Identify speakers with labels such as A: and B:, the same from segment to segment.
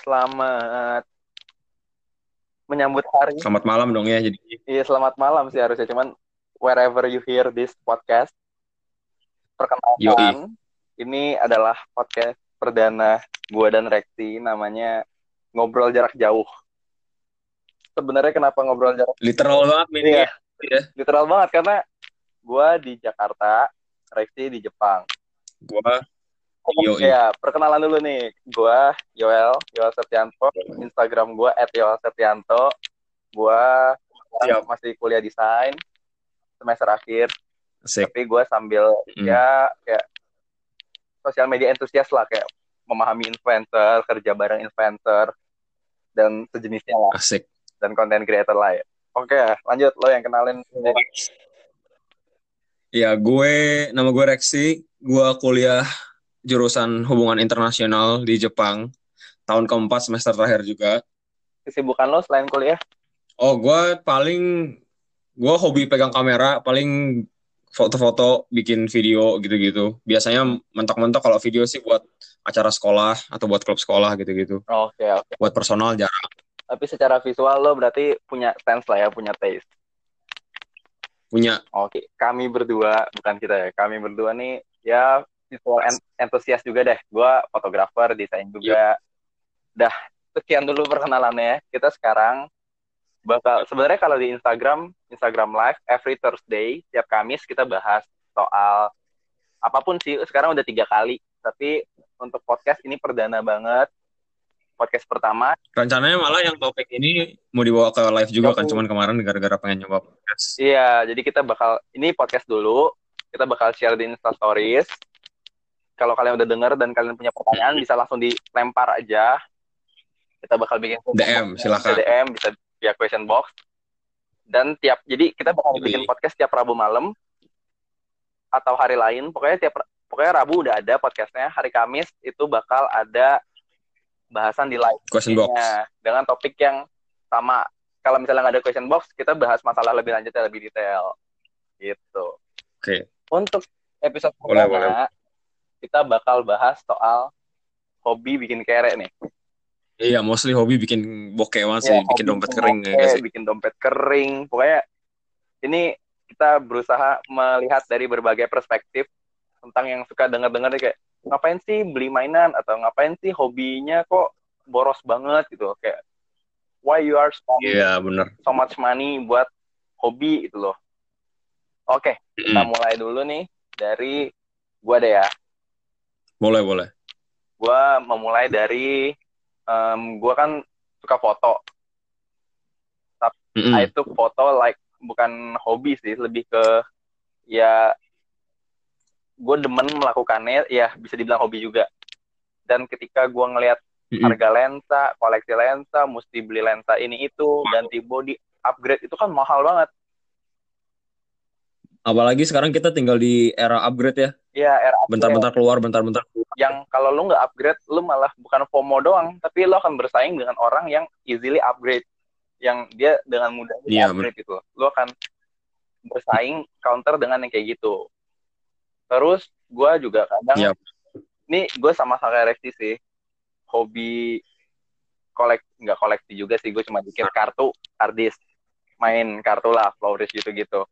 A: Selamat menyambut hari.
B: Selamat malam dong ya. Jadi
A: Iya, selamat malam sih harusnya. Cuman wherever you hear this podcast, perkenalkan,
B: Yoi.
A: ini adalah podcast perdana gua dan Rexi, namanya Ngobrol Jarak Jauh. Sebenarnya kenapa ngobrol jarak
B: literal banget ini.
A: Iya.
B: ya.
A: literal banget karena gua di Jakarta, Rexi di Jepang.
B: Gua Yoi.
A: Ya, perkenalan dulu nih. Gua Yoel, Yoel Setianto. Instagram gua @yoel_setianto. Gua
B: Siap.
A: masih kuliah desain semester akhir,
B: Asik.
A: tapi gua sambil
B: Hmm.
A: ya kayak sosial media entusias lah kayak memahami influencer, kerja bareng influencer dan sejenisnya lah
B: Asik.
A: dan konten creator lah ya. Oke, lanjut lo yang kenalin.
B: Ya, gue nama gue Rexi. Gua kuliah jurusan hubungan internasional di Jepang. Tahun keempat semester terakhir juga.
A: Kesibukan lo selain kuliah?
B: Oh, gue paling gue hobi pegang kamera, paling foto-foto, bikin video gitu-gitu. Biasanya mentok-mentok kalau video sih buat acara sekolah atau buat klub sekolah gitu-gitu.
A: Oke, oke.
B: Buat personal jarang.
A: Tapi secara visual lo berarti punya sense lah ya, punya taste.
B: Punya
A: Oke, kami berdua, bukan kita ya, kami berdua nih ya visual en- entusias juga deh. Gua fotografer, desain juga. Dah, sekian dulu perkenalannya. Kita sekarang bakal sebenarnya kalau di Instagram, Instagram Live every Thursday, tiap Kamis kita bahas soal apa pun sih. Sekarang udah tiga kali, tapi untuk podcast ini perdana banget. Podcast pertama,
B: rencananya malah yang topik ini mau dibawa ke live juga kan cuman kemarin gara-gara pengen nyoba podcast.
A: Iya, jadi kita bakal ini podcast dulu. Kita bakal share di Insta Stories. Kalau kalian udah denger dan kalian punya pertanyaan, bisa langsung dilempar aja. Kita bakal bikin
B: DM, silakan.
A: Bisa DM, bisa via question box. Dan tiap jadi kita bakal
B: Yoi.
A: bikin podcast tiap Rabu malam atau hari lain. Pokoknya tiap pokoknya Rabu udah ada podcastnya. Hari Kamis itu bakal ada bahasan di live
B: Question box.
A: Dengan topik yang sama. Kalau misalnya nggak ada question box, kita bahas masalah lebih lanjut dan lebih detail. Gitu.
B: Oke.
A: Untuk episode
B: Boleh,
A: pertama, kita bakal bahas soal hobi bikin kere nih.
B: Iya, mostly hobi bikin bokeh banget sih,
A: Ya,
B: bikin dompet kering ya
A: bokeh,
B: sih.
A: bikin dompet kering. Pokoknya ini kita berusaha melihat dari berbagai perspektif tentang yang suka dengar-dengar kayak ngapain sih beli mainan atau ngapain sih hobinya kok boros banget gitu kayak why you are spending
B: Iya, bener.
A: so much money buat hobi itu loh. Oke, kita
B: Mm,
A: mulai dulu nih dari gua deh ya.
B: Boleh, boleh.
A: Gua memulai dari em, gua kan suka foto.
B: Mm-mm.
A: Nah, itu foto like bukan hobi sih, lebih ke ya gue demen melakukannya, ya bisa dibilang hobi juga. Dan ketika gua ngelihat
B: Mm-mm.
A: harga lensa, koleksi lensa, mesti beli lensa ini itu, ganti body, upgrade itu kan mahal banget.
B: Apalagi sekarang kita tinggal di era upgrade ya.
A: Ya, era upgrade.
B: Bentar-bentar keluar, bentar-bentar keluar.
A: yang kalau lu nggak upgrade, lu malah bukan FOMO doang, tapi lu akan bersaing dengan orang yang easily upgrade, yang dia dengan mudahnya
B: Iya,
A: upgrade gitu. Lu akan bersaing counter dengan yang kayak gitu. Terus gue juga kadang,
B: Iya.
A: ini gue sama sama kayak Rexy sih, hobi kolek nggak koleksi juga sih, gue cuma bikin kartu, harddisk, main kartu lah, flourish gitu-gitu.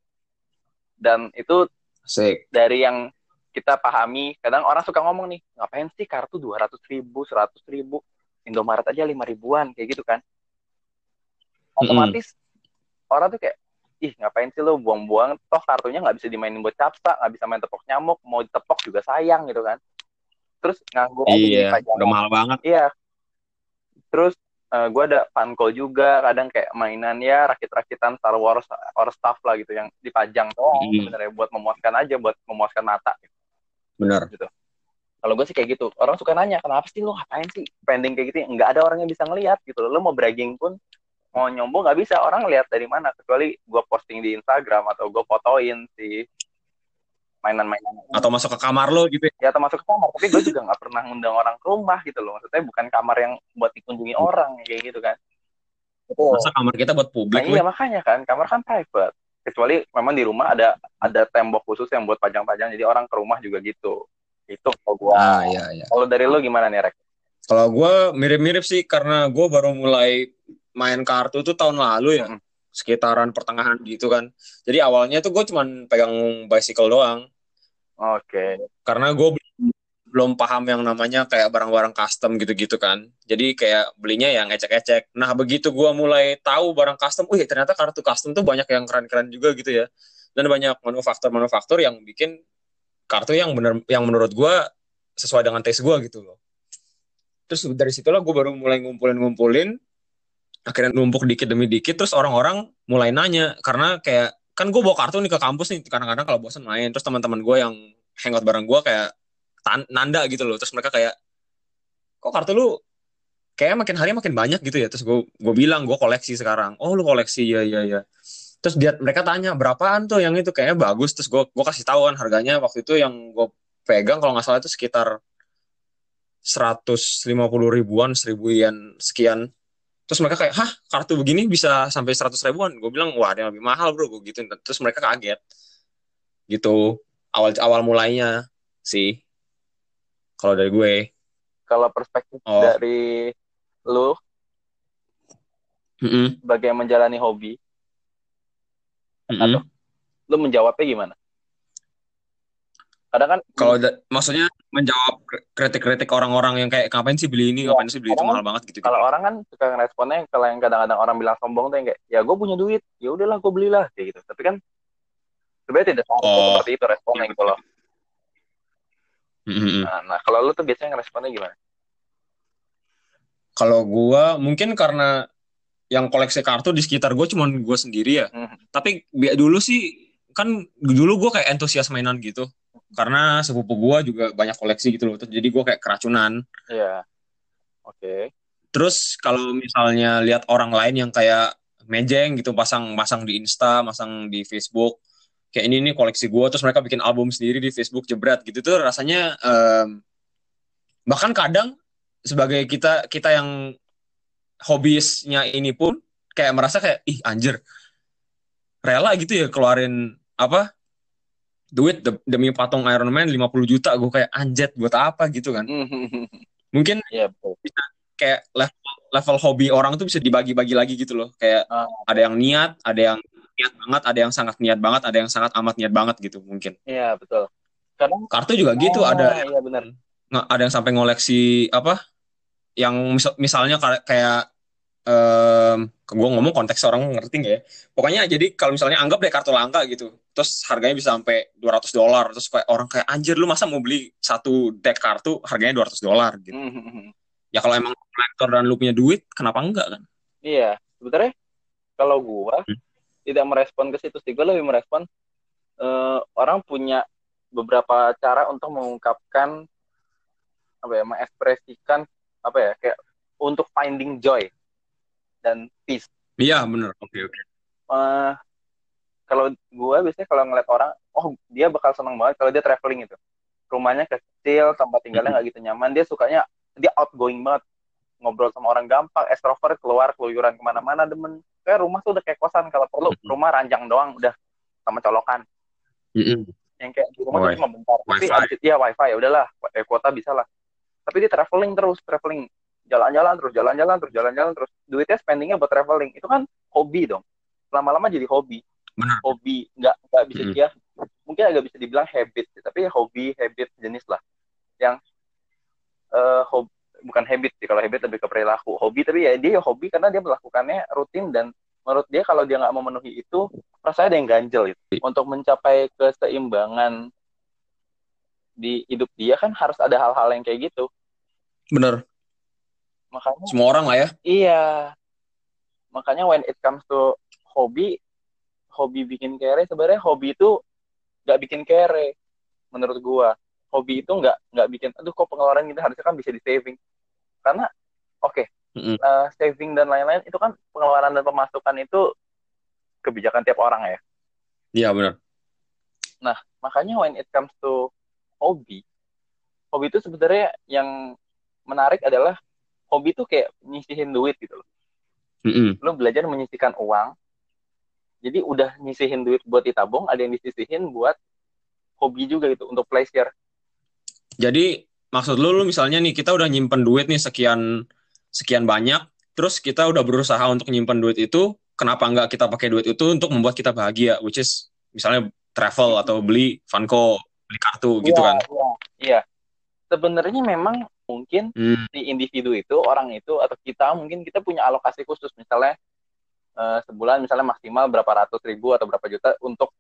A: Dan itu
B: Asik.
A: dari yang kita pahami, kadang orang suka ngomong nih, ngapain sih kartu 200 ribu, 100 ribu, Indomaret aja 5 ribuan, kayak gitu kan. Otomatis orang tuh kayak, ih ngapain sih lo buang-buang, toh kartunya nggak bisa dimainin buat capsa, nggak bisa main tepok nyamuk, mau ditepok juga sayang gitu kan. Terus nganggur aja
B: Iya,
A: pajangan.
B: udah mahal banget.
A: Iya. Terus gue ada Funko juga, kadang kayak mainan ya rakit-rakitan Star Wars or stuff lah gitu yang dipajang doang
B: Hmm.
A: sebenarnya buat memuaskan aja, buat memuaskan mata.
B: Bener.
A: Kalau gue sih kayak gitu, orang suka nanya kenapa sih lu ngapain sih spending kayak gitu? Nggak ada orang yang bisa ngelihat gitu. Lo mau bragging pun mau nyombong nggak bisa orang lihat dari mana kecuali gue posting di Instagram atau gue fotoin si mainan-mainan
B: Atau masuk ke kamar lo gitu ya.
A: ya termasuk ke kamar tapi gue juga nggak pernah ngundang orang ke rumah gitu loh maksudnya bukan kamar yang buat dikunjungi orang kayak gitu kan Betul.
B: Masa kamar kita buat
A: Nah
B: publik,
A: iya
B: weh.
A: makanya kan kamar kan private. Kecuali memang di rumah ada ada tembok khusus yang buat pajang-pajang jadi orang ke rumah juga gitu. Itu kalau gua.
B: Ah, iya, iya.
A: Kalau dari lu gimana nih Rek?
B: Kalau gue mirip-mirip sih karena gue baru mulai main kartu tuh tahun lalu ya.
A: Mm.
B: Sekitaran pertengahan gitu kan. Jadi awalnya tuh gue cuman pegang bicycle doang.
A: Oke.
B: Karena gue belum paham yang namanya kayak barang-barang custom gitu-gitu kan. Jadi kayak belinya yang ecek-ecek. Nah begitu gue mulai tahu barang custom, wih ternyata kartu custom tuh banyak yang keren-keren juga gitu ya. Dan banyak manufaktur-manufaktur yang bikin kartu yang bener, yang menurut gue sesuai dengan taste gue gitu loh. Terus dari situlah gue baru mulai ngumpulin-ngumpulin. Akhirnya numpuk dikit demi dikit. Terus orang-orang mulai nanya. Karena kayak, kan gue bawa kartu nih ke kampus nih. Kadang-kadang kalau bosan main. Terus teman-teman gue yang hangout bareng gue kayak nanda gitu loh. Terus mereka kayak, kok kartu lu kayak makin hari makin banyak gitu ya. Terus gue gue bilang gue koleksi sekarang. Oh lu koleksi ya ya ya. Terus dia mereka tanya berapaan tuh yang itu kayaknya bagus. Terus gue gue kasih tahu kan harganya waktu itu yang gue pegang kalau nggak salah itu sekitar 150 ribuan, seribu yen sekian. Terus mereka kayak, hah kartu begini bisa sampai 100 ribuan? Gue bilang, wah ada yang lebih mahal bro, gue gitu. Terus mereka kaget. Gitu, awal awal mulainya sih. Kalau dari gue.
A: Kalau perspektif
B: Oh.
A: dari lu
B: Mm-mm,
A: sebagai yang menjalani hobi,
B: mm-mm.
A: lu menjawabnya gimana? Kadang kan
B: Kalau maksudnya menjawab kritik-kritik orang-orang yang kayak ngapain sih beli ini,
A: Iya,
B: ngapain sih beli itu mahal banget gitu.
A: kalau orang kan suka ngeresponnya kalau yang kadang-kadang orang bilang sombong tuh yang kayak ya gue punya duit ya udahlah gue belilah kayak gitu tapi kan sebenarnya tidak seharusnya
B: Oh.
A: seperti itu responnya gitu loh nah, nah kalau lu tuh biasanya ngeresponnya gimana
B: Kalau gua mungkin karena yang koleksi kartu di sekitar gue cuman gue sendiri ya.
A: Mhm.
B: Tapi dulu sih kan dulu gue kayak antusias mainan gitu. Karena sepupu gua juga banyak koleksi gitu loh. Terus Jadi gue kayak keracunan.
A: Iya oke
B: Terus kalau misalnya lihat orang lain yang kayak mejeng gitu pasang pasang di Insta, pasang di Facebook, kayak ini nih koleksi gua terus mereka bikin album sendiri di Facebook jebret gitu tuh rasanya em, bahkan kadang sebagai kita kita yang hobisnya ini pun kayak merasa kayak ih anjir rela gitu ya keluarin apa duit de- demi patung Iron Man 50 juta gue kayak anjet buat apa gitu kan. Mungkin
A: Iya betul.
B: kayak level level hobi orang tuh bisa dibagi-bagi lagi gitu loh. Kayak
A: Ah.
B: ada yang niat ada yang niat banget ada yang sangat niat banget ada yang sangat amat niat banget gitu mungkin.
A: Iya betul. Kadang
B: kartu juga gitu
A: Ah,
B: ada
A: iya
B: nggak ada yang sampai ngoleksi apa yang misal- misalnya kayak em gue ngomong konteks orang ngerti nggak ya? Pokoknya jadi kalau misalnya anggap deh kartu langka gitu terus harganya bisa sampai 200 dolar terus kayak orang kayak anjir lu masa mau beli satu deck kartu harganya 200 dolar? Gitu.
A: Mhm.
B: ya kalau emang kolektor dan lu punya duit kenapa enggak kan?
A: Iya sebenarnya kalau gua
B: Hmm.
A: tidak merespon ke situ sih gua lebih merespon eh, orang punya beberapa cara untuk mengungkapkan apa ya mengekspresikan apa ya kayak untuk finding joy dan peace.
B: Iya bener. Oke oke.
A: Eh kalau gue biasanya kalau ngeliat orang oh dia bakal seneng banget kalau dia traveling itu rumahnya kecil tempat tinggalnya nggak gitu nyaman. Dia sukanya dia outgoing banget. Ngobrol sama orang gampang extrovert keluar keluyuran ke mana-mana demen. Kayak rumah tuh udah kayak kosan kalau perlu rumah ranjang doang udah sama colokan. Yang kayak di rumah
B: Oh,
A: tuh cuma bentar. Tapi
B: wifi.
A: abis itu ya wifi ya udahlah eh, kuota bisa lah. Tapi dia traveling terus traveling jalan-jalan terus jalan-jalan terus jalan-jalan terus duitnya spendingnya buat traveling. Itu kan hobi dong. Lama-lama jadi hobi.
B: Benar.
A: hobi nggak nggak bisa
B: Mm-mm.
A: dia mungkin agak bisa dibilang habit sih, tapi ya hobi habit jenis lah. Yang eh hobi bukan habit sih kalau habit lebih ke perilaku. Hobi tapi ya dia ya hobi karena dia melakukannya rutin dan menurut dia kalau dia nggak memenuhi itu rasanya ada yang ganjel gitu. Untuk mencapai keseimbangan di hidup dia kan harus ada hal-hal yang kayak gitu.
B: Bener
A: makanya
B: semua orang lah ya.
A: Iya. Makanya when it comes to hobi hobi bikin kere sebenarnya hobi itu nggak bikin kere menurut gua. Hobi itu nggak nggak bikin aduh kok pengeluaran kita harusnya kan bisa di saving karena oke
B: Mm-mm.
A: eh, saving dan lain-lain itu kan pengeluaran dan pemasukan itu kebijakan tiap orang ya.
B: Iya bener
A: makanya when it comes to hobi hobi itu sebenarnya yang menarik adalah hobi itu kayak nyisihin duit gitu loh
B: Mm-mm.
A: lu belajar menyisihkan uang jadi udah nyisihin duit buat ditabung ada yang disisihin buat hobi juga gitu untuk pleasure
B: jadi maksud lu lu misalnya nih kita udah nyimpen duit nih sekian sekian banyak, terus kita udah berusaha untuk nyimpen duit itu, kenapa nggak kita pakai duit itu untuk membuat kita bahagia, which is misalnya travel atau beli Funko, beli kartu gitu
A: Iya,
B: kan?
A: Iya. Sebenarnya memang mungkin
B: Hmm,
A: di individu itu orang itu atau kita mungkin kita punya alokasi khusus misalnya eh, sebulan misalnya maksimal berapa ratus ribu atau berapa juta untuk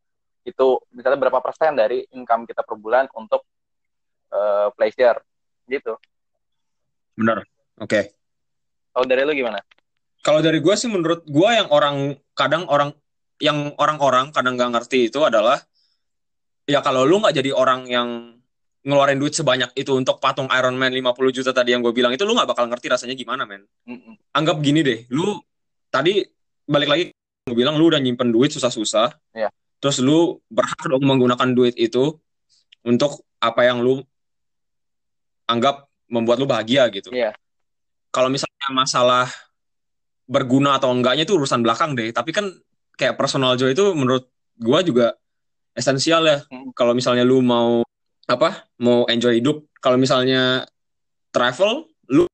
A: itu misalnya berapa persen dari income kita per bulan untuk eh, pleasure gitu.
B: bener. Oke.
A: Kalau dari lu gimana?
B: Kalau dari gue sih menurut gue yang orang kadang orang yang orang-orang kadang nggak ngerti itu adalah ya kalau lu nggak jadi orang yang ngeluarin duit sebanyak itu untuk patung Iron Man 50 juta tadi yang gue bilang itu lu nggak bakal ngerti rasanya gimana men. Anggap gini deh, lu tadi balik lagi gue bilang lu udah nyimpen duit susah-susah,
A: Iya.
B: terus lu berhak dong menggunakan duit itu untuk apa yang lu anggap membuat lu bahagia gitu.
A: Iya.
B: Kalau misalnya masalah berguna atau enggaknya itu urusan belakang deh. Tapi kan kayak personal joy itu menurut gua juga esensial ya.
A: Mm.
B: Kalau misalnya lu mau apa? Mau enjoy hidup. Kalau misalnya travel, lu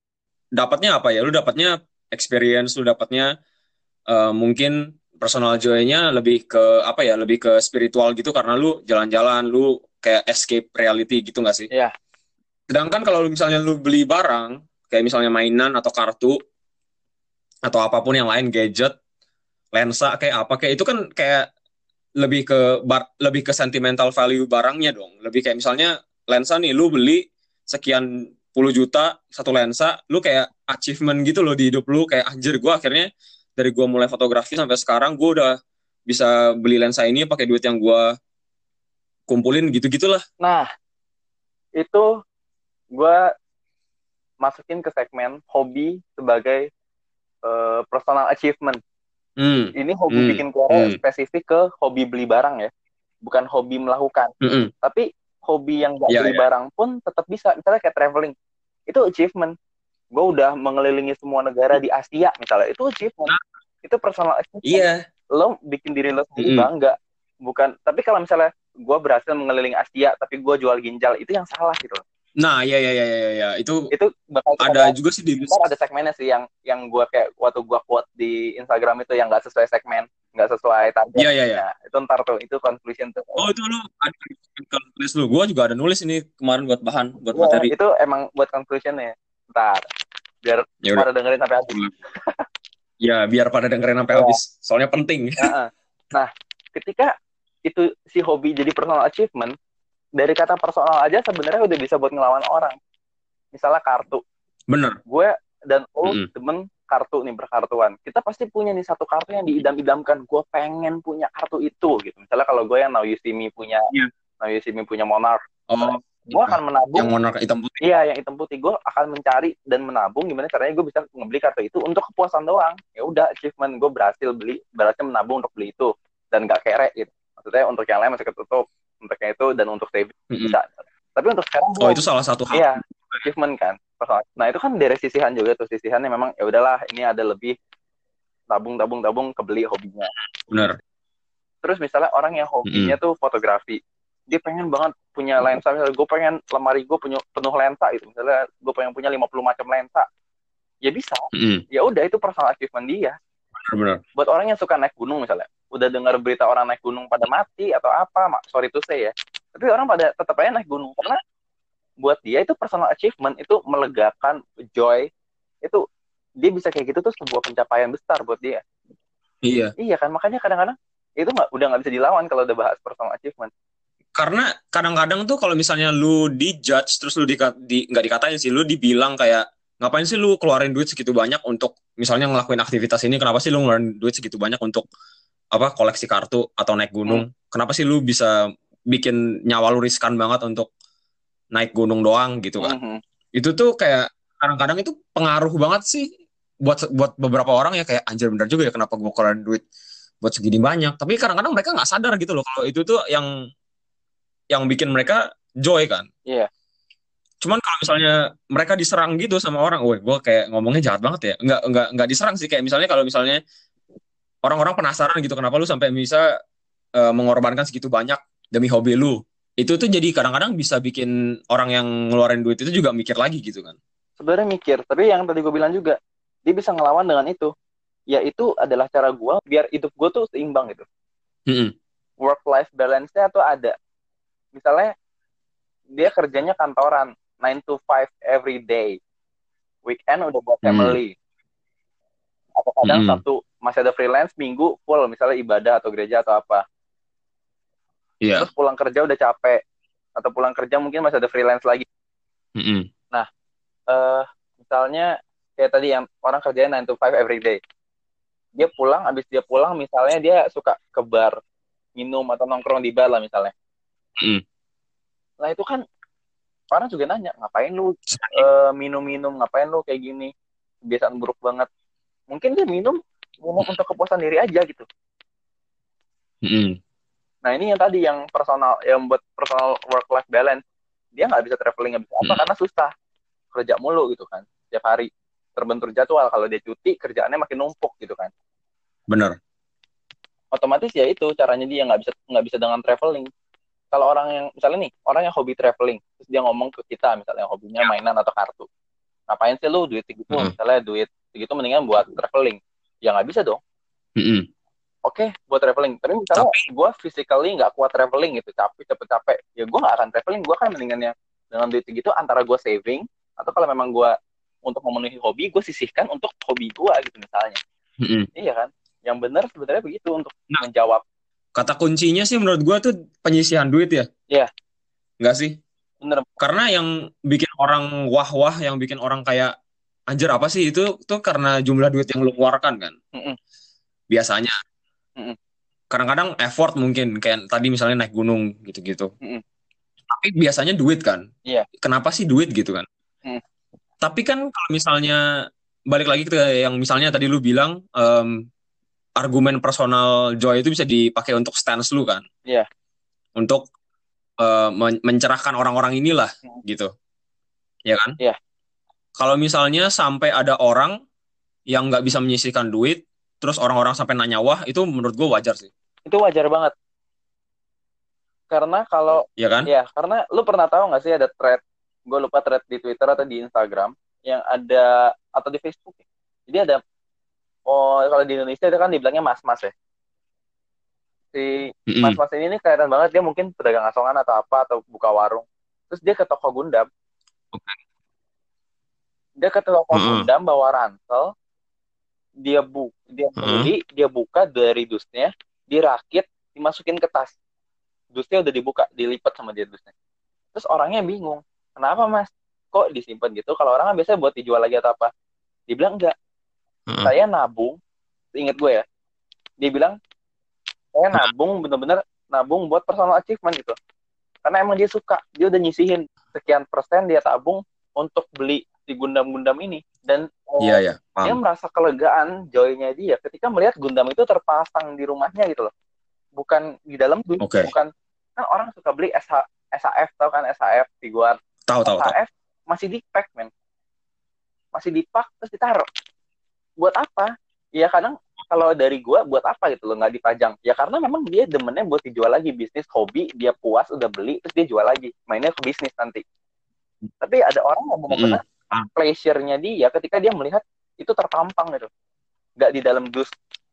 B: dapatnya apa ya? Lu dapatnya experience, lu dapatnya eh, mungkin personal joy-nya lebih ke apa ya? Lebih ke spiritual gitu karena lu jalan-jalan, lu kayak escape reality gitu nggak sih?
A: Iya.
B: Sedangkan kalau misalnya lu beli barang, kayak misalnya mainan atau kartu, atau apa pun yang lain, gadget, lensa, kayak apa, kayak itu kan kayak lebih ke bar- lebih ke sentimental value barangnya dong. Lebih kayak misalnya lensa nih, lu beli sekian puluh juta satu lensa, lu kayak achievement gitu loh di hidup lu, kayak anjir gue akhirnya dari gue mulai fotografi sampai sekarang gue udah bisa beli lensa ini pakai duit yang gue kumpulin gitu-gitulah.
A: Nah, itu gue masukin ke segmen hobi sebagai eh, personal achievement.
B: Hmm.
A: Ini hobi
B: Hmm.
A: bikin keluar
B: Hmm.
A: spesifik ke hobi beli barang ya, bukan hobi melakukan.
B: Mm-mm.
A: Tapi hobi yang gak
B: Iya,
A: beli
B: iya.
A: barang pun tetap bisa. Misalnya kayak traveling, itu achievement. Gue udah mengelilingi semua negara di Asia misalnya, itu achievement. Itu personal achievement.
B: Iya.
A: Lo bikin diri lo sendiri
B: Mm-mm.
A: bangga. Bukan. Tapi kalau misalnya gue berhasil mengelilingi Asia, tapi gue jual ginjal, itu yang salah gitu. loh.
B: Nah, iya iya iya iya iya. Itu
A: Itu bakal
B: ada juga sih di
A: ada segmennya sih yang yang gue kayak waktu gue quote di Instagram itu yang nggak sesuai segmen, nggak sesuai target.
B: Iya iya iya.
A: Nah, itu ntar tuh, itu conclusion tuh.
B: Oh, itu lu ada di tulis lu. Gua juga ada nulis ini kemarin buat bahan, buat
A: Iya,
B: materi.
A: itu emang buat conclusion ya. Ntar, biar
B: Ya
A: pada dengerin sampai habis.
B: Ya, biar pada dengerin sampai
A: Iya.
B: habis. Soalnya penting.
A: Heeh. Nah, ketika itu si hobi jadi personal achievement, dari kata personal aja sebenarnya udah bisa buat ngelawan orang. Misalnya kartu,
B: Bener.
A: gue dan lo
B: Mm-mm.
A: demen kartu nih berkartuan. Kita pasti punya nih satu kartu yang diidam-idamkan. Gue pengen punya kartu itu gitu. Misalnya kalau gue yang Now You See Me punya,
B: Iya.
A: Now You See Me punya Monarch,
B: Oh,
A: gue akan menabung.
B: yang warna hitam putih.
A: Iya, yang hitam putih gue akan mencari dan menabung gimana caranya gue bisa ngebeli kartu itu untuk kepuasan doang. Ya udah, achievement gue berhasil beli, berhasil menabung untuk beli itu dan gak kere gitu. Maksudnya untuk yang lain masih ketutup, yang itu dan untuk saving
B: Mm-mm.
A: bisa. Tapi untuk sekarang
B: Oh, itu salah satu hal.
A: Iya, achievement kan. Nah itu kan dari sisihan juga tuh sisihannya memang ya udahlah ini ada lebih tabung tabung tabung kebeli hobinya.
B: Bener.
A: Terus misalnya orang yang hobinya tuh fotografi, dia pengen banget punya lensa. Misalnya gue pengen lemari gue punya penuh lensa gitu. Misalnya gue pengen punya 50 macam lensa, ya bisa.
B: Mm-mm.
A: Ya udah itu personal achievement dia.
B: Bener.
A: Buat orang yang suka naik gunung misalnya, udah dengar berita orang naik gunung pada mati atau apa, mak sorry to say ya. Tapi orang pada tetap aja naik gunung karena buat dia itu personal achievement itu melegakan joy itu dia bisa kayak gitu tuh sebuah pencapaian besar buat dia.
B: Iya.
A: Iya kan makanya kadang-kadang itu nggak udah nggak bisa dilawan kalau udah bahas personal achievement.
B: Karena kadang-kadang tuh kalau misalnya lu dijudge terus lu di, di nggak dikatain sih, lu dibilang kayak ngapain sih lu keluarin duit segitu banyak untuk misalnya ngelakuin aktivitas ini, kenapa sih lu ngeluarin duit segitu banyak untuk apa koleksi kartu atau naik gunung? Kenapa sih lu bisa bikin nyawa lu riskan banget untuk naik gunung doang gitu kan?
A: Mhm.
B: Itu tuh kayak kadang-kadang itu pengaruh banget sih buat buat beberapa orang ya kayak anjir bener juga ya kenapa gua keluarin duit buat segini banyak. Tapi kadang-kadang mereka nggak sadar gitu loh kalau itu tuh yang yang bikin mereka joy kan.
A: Iya.
B: Cuman kalau misalnya mereka diserang gitu sama orang, woi, gue kayak ngomongnya jahat banget ya. Enggak, enggak, enggak diserang sih. Kayak misalnya kalau misalnya orang-orang penasaran gitu, kenapa lu sampai bisa eh, mengorbankan segitu banyak demi hobi lu. itu tuh jadi kadang-kadang bisa bikin orang yang ngeluarin duit itu juga mikir lagi gitu kan
A: sebenarnya mikir tapi yang tadi gue bilang juga dia bisa ngelawan dengan itu ya itu adalah cara gue biar hidup gue tuh seimbang gitu
B: Mm-mm.
A: work life balance-nya tuh ada misalnya dia kerjanya kantoran 9 to 5 every day weekend udah buat
B: Hmm.
A: family atau kadang
B: Hmm.
A: Sabtu masih ada freelance minggu full misalnya ibadah atau gereja atau apa
B: iya
A: terus pulang kerja udah capek atau pulang kerja mungkin masih ada freelance lagi
B: Mm-mm.
A: eh misalnya kayak tadi yang orang kerjanya 9 to 5 every day dia pulang abis dia pulang misalnya dia suka ke bar minum atau nongkrong di bar lah misalnya
B: Hmm.
A: nah itu kan orang juga nanya ngapain lu eh, minum-minum? Ngapain lu kayak gini? Kebiasaan buruk banget. Mungkin dia minum minum untuk kepuasan diri aja gitu.
B: Mm-mm.
A: nah ini yang tadi yang personal yang buat personal work life balance. Dia nggak bisa traveling nggak bisa apa
B: Hmm.
A: karena susah. Kerja mulu gitu kan setiap hari. Terbentur jadwal kalau dia cuti kerjaannya makin numpuk gitu kan.
B: Bener.
A: Otomatis ya itu caranya dia nggak bisa nggak bisa dengan traveling kalau orang yang misalnya nih orang yang hobi traveling terus dia ngomong ke kita misalnya hobinya mainan atau kartu. Ngapain sih lu duit segitu?
B: Hmm.
A: misalnya duit segitu mendingan buat traveling. Ya nggak bisa dong.
B: Mm-mm.
A: oke buat traveling. Tapi misalnya gue physically nggak kuat traveling gitu capek cepet capek. Ya gue nggak akan traveling. Gue kan mendingannya dengan duit segitu antara gue saving atau kalau memang gue untuk memenuhi hobi gue sisihkan untuk hobi gue gitu misalnya.
B: Mm-mm.
A: iya kan? Yang benar sebenarnya begitu untuk
B: Nah.
A: menjawab
B: kata kuncinya sih menurut gua tuh penyisihan duit ya
A: Iya.
B: nggak sih
A: bener
B: karena yang bikin orang wah-wah yang bikin orang kayak anjir apa sih itu tuh karena jumlah duit yang lu keluarkan kan
A: Mm-mm.
B: biasanya
A: Mm-mm.
B: kadang-kadang effort mungkin kayak tadi misalnya naik gunung gitu-gitu
A: Mm-mm.
B: tapi biasanya duit kan
A: Iya.
B: kenapa sih duit gitu kan
A: Mm.
B: tapi kan kalau misalnya balik lagi ke yang misalnya tadi lu bilang em, argumen personal joy itu bisa dipakai untuk stance lu kan
A: Iya.
B: untuk eh, men- mencerahkan orang-orang inilah
A: Mm.
B: gitu ya kan
A: Iya.
B: kalau misalnya sampai ada orang yang nggak bisa menyisihkan duit terus orang-orang sampai nanya wah itu menurut gue wajar sih
A: itu wajar banget karena kalau
B: ya kan
A: ya karena lu pernah tahu nggak sih ada thread gue lupa thread di Twitter atau di Instagram yang ada atau di Facebook ya. jadi ada oh kalau di Indonesia itu kan dibilangnya mas-mas ya? Si mas-mas ini nih kelihatan banget. Dia mungkin pedagang asongan atau apa atau buka warung. Terus dia ke toko Gundam. Dia ke toko
B: Mm-mm.
A: Gundam bawa ransel. Dia bu dia beli dia buka dari dusnya dirakit dimasukin ke tas. Dusnya udah dibuka dilipat sama dia dusnya. Terus orangnya bingung kenapa mas? Kok disimpan gitu? Kalau orang kan biasanya buat dijual lagi atau apa. Dia bilang enggak
B: Mm-mm.
A: saya nabung inget gue ya dia bilang saya nabung bener-bener nabung buat personal achievement gitu. Karena emang dia suka dia udah nyisihin sekian persen dia tabung untuk beli si Gundam-Gundam ini. Dan eh,
B: iya ya
A: dia
B: paham
A: merasa kelegaan joynya dia ketika melihat Gundam itu terpasang di rumahnya gitu loh. Bukan di dalam dus,
B: Oke.
A: bukan kan orang suka beli SH, SHF tau kan SHF figuar
B: tahu tahu tahu.
A: SHF masih di pack men. Masih di pack terus ditaruh buat apa? Ya kadang kalau dari gua buat apa gitu loh nggak dipajang. Ya karena memang dia demennya buat dijual lagi bisnis hobi dia puas udah beli terus dia jual lagi mainnya ke bisnis nanti. Tapi ada orang yang benar-benar
B: Ah.
A: pleasure-nya dia ketika dia melihat itu terpampang gitu. Nggak di dalam dus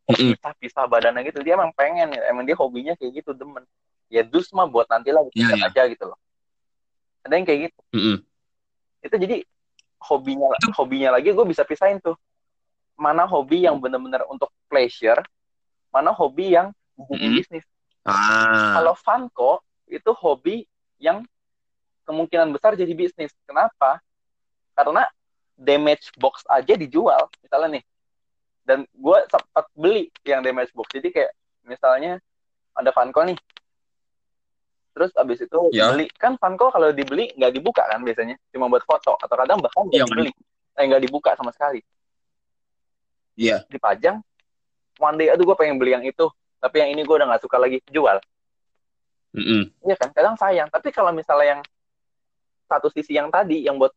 A: pisah-pisah badannya gitu. Dia emang pengen ya emang dia hobinya kayak gitu demen. Ya dus mah buat nanti lah
B: Iya,
A: gitu
B: iya.
A: aja gitu loh. Ada yang kayak gitu.
B: Mm-mm.
A: itu jadi hobinya hobinya lagi gue bisa pisahin tuh mana hobi yang benar-benar untuk pleasure mana hobi yang jadi
B: Mm-mm.
A: bisnis.
B: Ah.
A: Kalau Funko itu hobi yang kemungkinan besar jadi bisnis. Kenapa? Karena damage box aja dijual misalnya nih. Dan gue sempat beli yang damage box. Jadi kayak misalnya ada Funko nih. Terus abis itu
B: Ya.
A: beli. Kan Funko kalau dibeli nggak dibuka kan biasanya? Cuma buat foto. Atau kadang bahkan nggak
B: Iya,
A: dibeli. eh nggak dibuka sama sekali
B: iya
A: dipajang one day aduh gue pengen beli yang itu tapi yang ini gue udah nggak suka lagi jual
B: Mm-mm.
A: Iya kan, kadang sayang. Tapi kalau misalnya yang satu sisi yang tadi, yang buat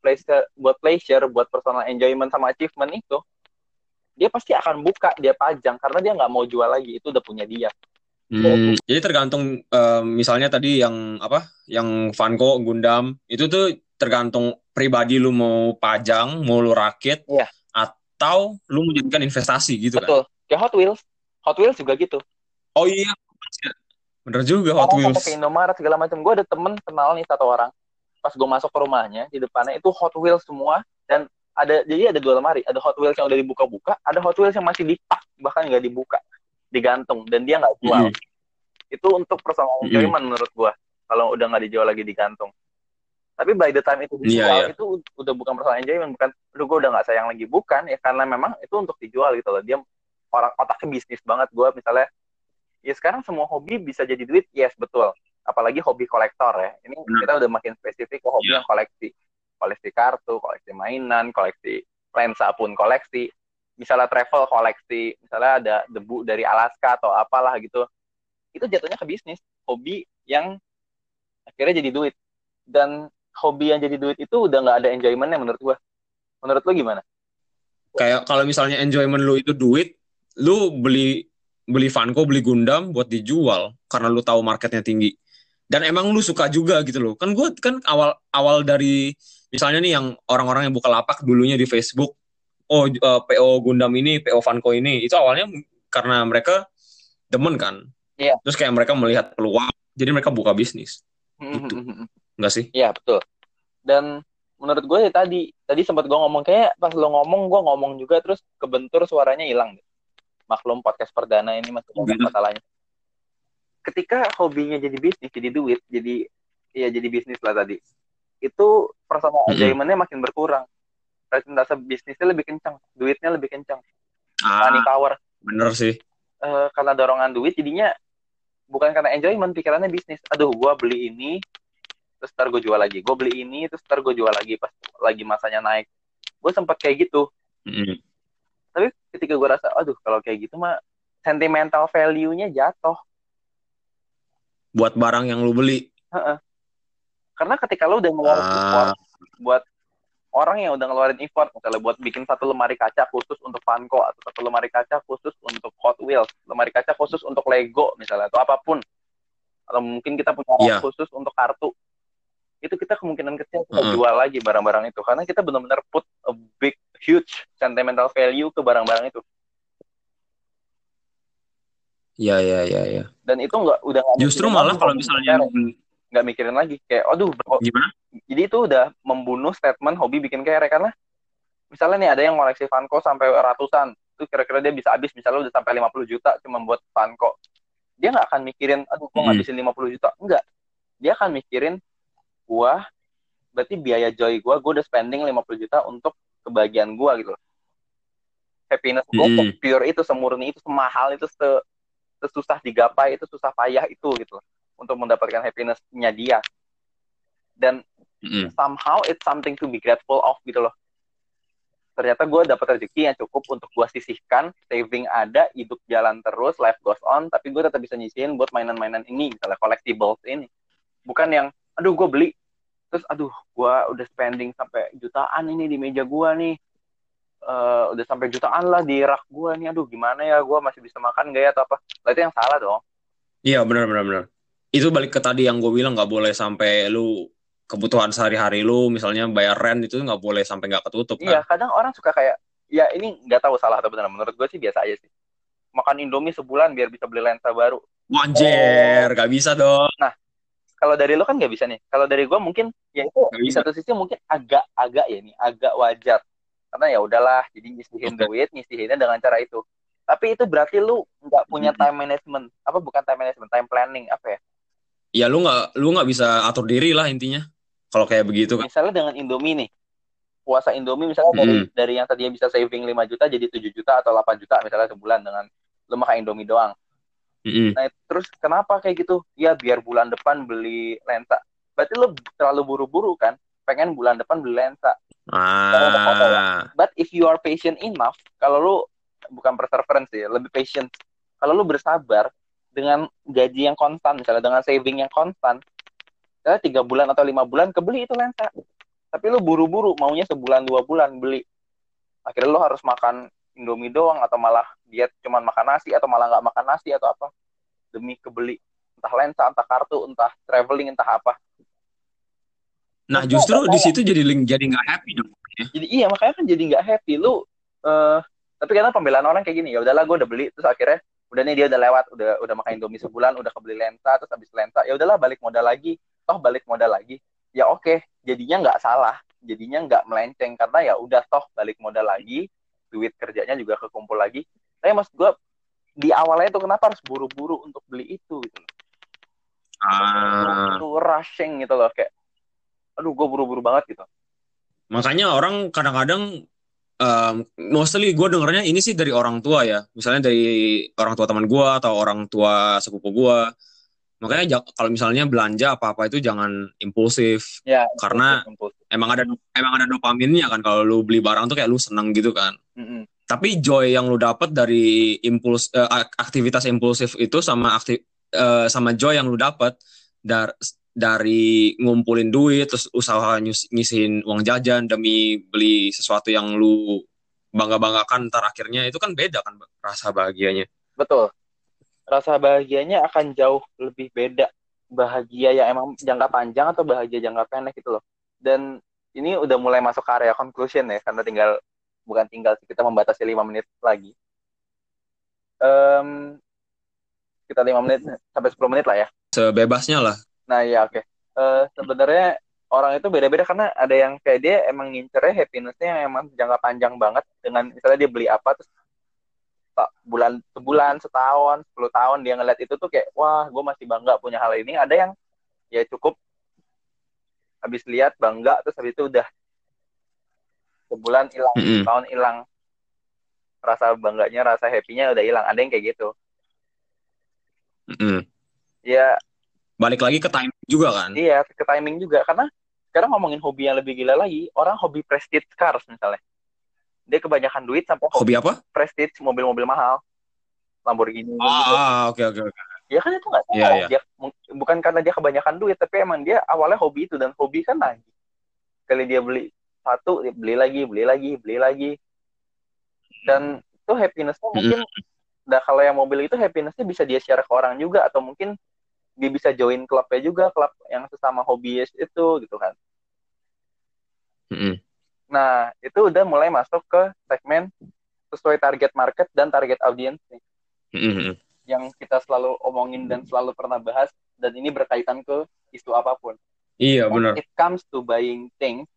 A: pleasure, buat pleasure, buat personal enjoyment sama achievement itu, dia pasti akan buka, dia pajang karena dia nggak mau jual lagi. Itu udah punya dia.
B: Hmm, jadi tergantung um, misalnya tadi yang apa, yang Funko, Gundam itu tuh tergantung pribadi lu mau pajang, mau lu rakit,
A: Iya.
B: Atau lu menjadikan investasi gitu kan?
A: Betul. Kayak Hot Wheels. Hot Wheels juga gitu.
B: Oh iya, bener juga Hot Wheels.
A: sampai ke Indomaret segala macam. Gue ada temen kenal nih satu orang. Pas gue masuk ke rumahnya, di depannya itu Hot Wheels semua. Dan ada jadi ada dua lemari. Ada Hot Wheels yang udah dibuka-buka, ada Hot Wheels yang masih dipak, bahkan nggak dibuka, digantung. Dan dia nggak jual.
B: Mm-mm.
A: Itu untuk personal
B: Mm-mm.
A: enjoyment menurut gue. Kalau udah nggak dijual lagi digantung. Tapi by the time itu
B: Iya,
A: dijual,
B: iya.
A: itu udah bukan personal enjoyment. Bukan, aduh gue udah nggak sayang lagi. Bukan, ya karena memang itu untuk dijual gitu loh. Dia orang otaknya bisnis banget. Gue misalnya ya sekarang semua hobi bisa jadi duit yes betul apalagi hobi kolektor ya ini kita udah makin spesifik ke hobi
B: Iya.
A: yang koleksi koleksi kartu koleksi mainan koleksi lensa pun koleksi misalnya travel koleksi misalnya ada debu dari Alaska atau apalah gitu itu jatuhnya ke bisnis hobi yang akhirnya jadi duit dan hobi yang jadi duit itu udah nggak ada enjoymentnya menurut gua menurut lu gimana
B: Kayak kalau misalnya enjoyment lu itu duit, lu beli beli Funko, beli Gundam buat dijual karena lu tahu marketnya tinggi. Dan emang lu suka juga gitu loh. Kan gue kan awal awal dari misalnya nih yang orang-orang yang buka lapak dulunya di Facebook, oh eh, PO Gundam ini, PO Funko ini, itu awalnya karena mereka demen kan.
A: Iya.
B: Terus kayak mereka melihat peluang, jadi mereka buka bisnis. Gitu. Enggak sih?
A: Iya betul. Dan menurut gue ya tadi, tadi sempat gue ngomong kayak pas lo ngomong, gue ngomong juga terus kebentur suaranya hilang. Maklum podcast perdana ini masih
B: Gitu.
A: masalahnya. Ketika hobinya jadi bisnis, jadi duit, jadi ya jadi bisnis lah tadi. Itu personal
B: Mm-mm.
A: enjoyment-nya makin berkurang. Presentase bisnisnya lebih kencang, duitnya lebih kencang, money
B: Ah,
A: power.
B: bener sih.
A: Eh, karena dorongan duit jadinya bukan karena enjoyment, pikirannya bisnis. Aduh, gue beli ini, terus ntar gue jual lagi. Gue beli ini, terus ntar gue jual lagi pas lagi masanya naik. Gue sempat kayak gitu.
B: Mm-mm.
A: Tapi ketika gue rasa, aduh kalau kayak gitu mah sentimental value-nya jatuh.
B: Buat barang yang lu beli.
A: Karena ketika lo udah ngeluarin
B: Ah.
A: effort buat orang yang udah ngeluarin effort, misalnya buat bikin satu lemari kaca khusus untuk Funko, atau satu lemari kaca khusus untuk Hot Wheels, lemari kaca khusus untuk Lego misalnya, atau apa pun. Atau mungkin kita punya
B: Iya.
A: khusus untuk kartu. Itu kita kemungkinan kecil kita jual lagi barang-barang itu. Karena kita benar-benar put a big, huge sentimental value ke barang-barang itu.
B: Iya, iya, iya, iya.
A: Dan itu nggak udah nggak
B: Justru
A: mikirin
B: malah kalau misalnya
A: nggak mikirin lagi kayak aduh
B: gimana?
A: jadi itu udah membunuh statement hobi bikin kere karena misalnya nih ada yang koleksi Funko sampai ratusan itu kira-kira dia bisa habis misalnya udah sampai 50 juta cuma buat Funko dia nggak akan mikirin aduh gua
B: Hmm.
A: ngabisin 50 juta enggak dia akan mikirin gua berarti biaya joy gua gua udah spending 50 juta untuk kebahagiaan gua gitu loh. happiness gua
B: Hmm.
A: pure itu semurni itu semahal itu se sesusah digapai itu susah payah itu gitu loh, untuk mendapatkan happiness-nya dia dan
B: Mm-mm.
A: somehow it's something to be grateful of gitu loh. Ternyata gue dapat rezeki yang cukup untuk gue sisihkan, saving ada, hidup jalan terus, life goes on, tapi gue tetap bisa nyisihin buat mainan-mainan ini, misalnya collectibles ini. Bukan yang, aduh gue beli, terus aduh gue udah spending sampai jutaan ini di meja gue nih, Eh, udah sampai jutaan lah di rak gue nih, aduh gimana ya, gue masih bisa makan gak ya atau apa. Lah itu yang salah dong.
B: Iya benar benar benar. Itu balik ke tadi yang gue bilang nggak boleh sampai lu kebutuhan sehari-hari lu misalnya bayar rent itu nggak boleh sampai nggak ketutup
A: Iya,
B: kan.
A: kadang orang suka kayak, ya ini nggak tahu salah atau benar. Menurut gue sih biasa aja sih. Makan Indomie sebulan biar bisa beli lensa baru.
B: Wanjer, nggak bisa dong.
A: Kalau dari lo kan nggak bisa nih. Kalau dari gue mungkin, ya itu di satu sisi mungkin agak-agak ya nih, agak wajar. Karena ya udahlah, jadi nyisihin
B: Oke.
A: duit, nyisihinnya dengan cara itu. Tapi itu berarti lu nggak punya time management. Apa bukan time management, time planning apa ya?
B: Ya lu nggak lu nggak bisa atur diri lah intinya. Kalau kayak begitu kan.
A: Misalnya dengan Indomie nih. Puasa Indomie misalnya dari,
B: Hmm.
A: dari yang tadinya bisa saving 5 juta jadi 7 juta atau 8 juta misalnya sebulan dengan lu makan Indomie doang.
B: Mm-mm.
A: Nah, terus kenapa kayak gitu? Ya biar bulan depan beli lensa. Berarti lu terlalu buru-buru kan? Pengen bulan depan beli lensa. foto
B: Ah,
A: But if you are patient enough, kalau lu bukan perseverance ya, lebih patient. Kalau lu bersabar dengan gaji yang konstan, misalnya dengan saving yang konstan, misalnya tiga bulan atau lima bulan kebeli itu lensa. Tapi lu buru-buru, maunya sebulan dua bulan beli. Akhirnya lu harus makan Indomie doang atau malah diet cuman makan nasi atau malah nggak makan nasi atau apa. demi kebeli entah lensa entah kartu entah traveling entah apa
B: Nah, justru di situ jadi jadi nggak happy dong.
A: Ya. Jadi iya makanya kan jadi nggak happy lu. Uh, tapi karena pembelaan orang kayak gini ya udahlah gue udah beli terus akhirnya udah nih dia udah lewat udah udah makan indomie sebulan udah kebeli lensa terus habis lensa ya udahlah balik modal lagi toh balik modal lagi ya oke okay, jadinya nggak salah jadinya nggak melenceng karena ya udah toh balik modal lagi duit kerjanya juga kekumpul lagi. Tapi mas gue di awalnya itu kenapa harus buru-buru untuk beli itu gitu
B: ah.
A: itu rushing gitu loh kayak aduh gue buru-buru banget gitu.
B: Makanya orang kadang-kadang um, mostly gue dengernya ini sih dari orang tua ya. Misalnya dari orang tua teman gue atau orang tua sepupu gue makanya kalau misalnya belanja apa apa itu jangan impulsif.
A: Ya,
B: karena impulsif. Emang ada emang ada dopaminnya kan kalau lu beli barang tuh kayak lu seneng gitu kan
A: mm -hmm.
B: tapi joy yang lu dapat dari impuls uh, aktivitas impulsif itu sama aktif uh, sama joy yang lu dapat dar dari ngumpulin duit terus usaha ngisiin uang jajan demi beli sesuatu yang lu bangga-banggakan ntar akhirnya itu kan beda kan rasa bahagianya.
A: Betul. Rasa bahagianya akan jauh lebih beda. Bahagia yang emang jangka panjang atau bahagia jangka pendek gitu loh. Dan ini udah mulai masuk ke area conclusion ya karena tinggal bukan tinggal kita membatasi lima menit lagi. Um, kita lima menit sampai 10 menit lah ya.
B: Sebebasnya lah
A: Nah ya oke. Okay. Uh, eh, sebenarnya orang itu beda-beda karena ada yang kayak dia emang ngincernya happinessnya yang emang jangka panjang banget dengan misalnya dia beli apa terus bulan sebulan setahun sepuluh tahun dia ngeliat itu tuh kayak wah gue masih bangga punya hal ini ada yang ya cukup habis lihat bangga terus habis itu udah sebulan hilang mm -hmm. tahun hilang. Rasa bangganya rasa happynya udah hilang. Ada yang kayak gitu.
B: Mm -hmm.
A: ya.
B: Balik lagi ke timing juga kan?
A: Iya ke timing juga. Karena sekarang ngomongin hobi yang lebih gila lagi orang hobi prestige cars misalnya. Dia kebanyakan duit sampai
B: hobi, hobi apa?
A: prestige mobil-mobil mahal. Lamborghini
B: ah gitu. oke oke oke
A: ya kan itu nggak salah yeah, yeah. dia bukan karena dia kebanyakan duit tapi emang dia awalnya hobi itu dan hobi kan lagi kali dia beli satu dia beli lagi beli lagi beli lagi dan itu happinessnya mungkin mm -hmm. nah kalau yang mobil itu happinessnya bisa dia share ke orang juga atau mungkin dia bisa join klubnya juga klub yang sesama hobiis itu gitu kan
B: mm-hmm.
A: nah itu udah mulai masuk ke segmen sesuai target market dan target audiens
B: mm-hmm.
A: Yang kita selalu omongin dan selalu pernah bahas dan ini berkaitan ke isu apa pun
B: iya benar
A: it comes to buying things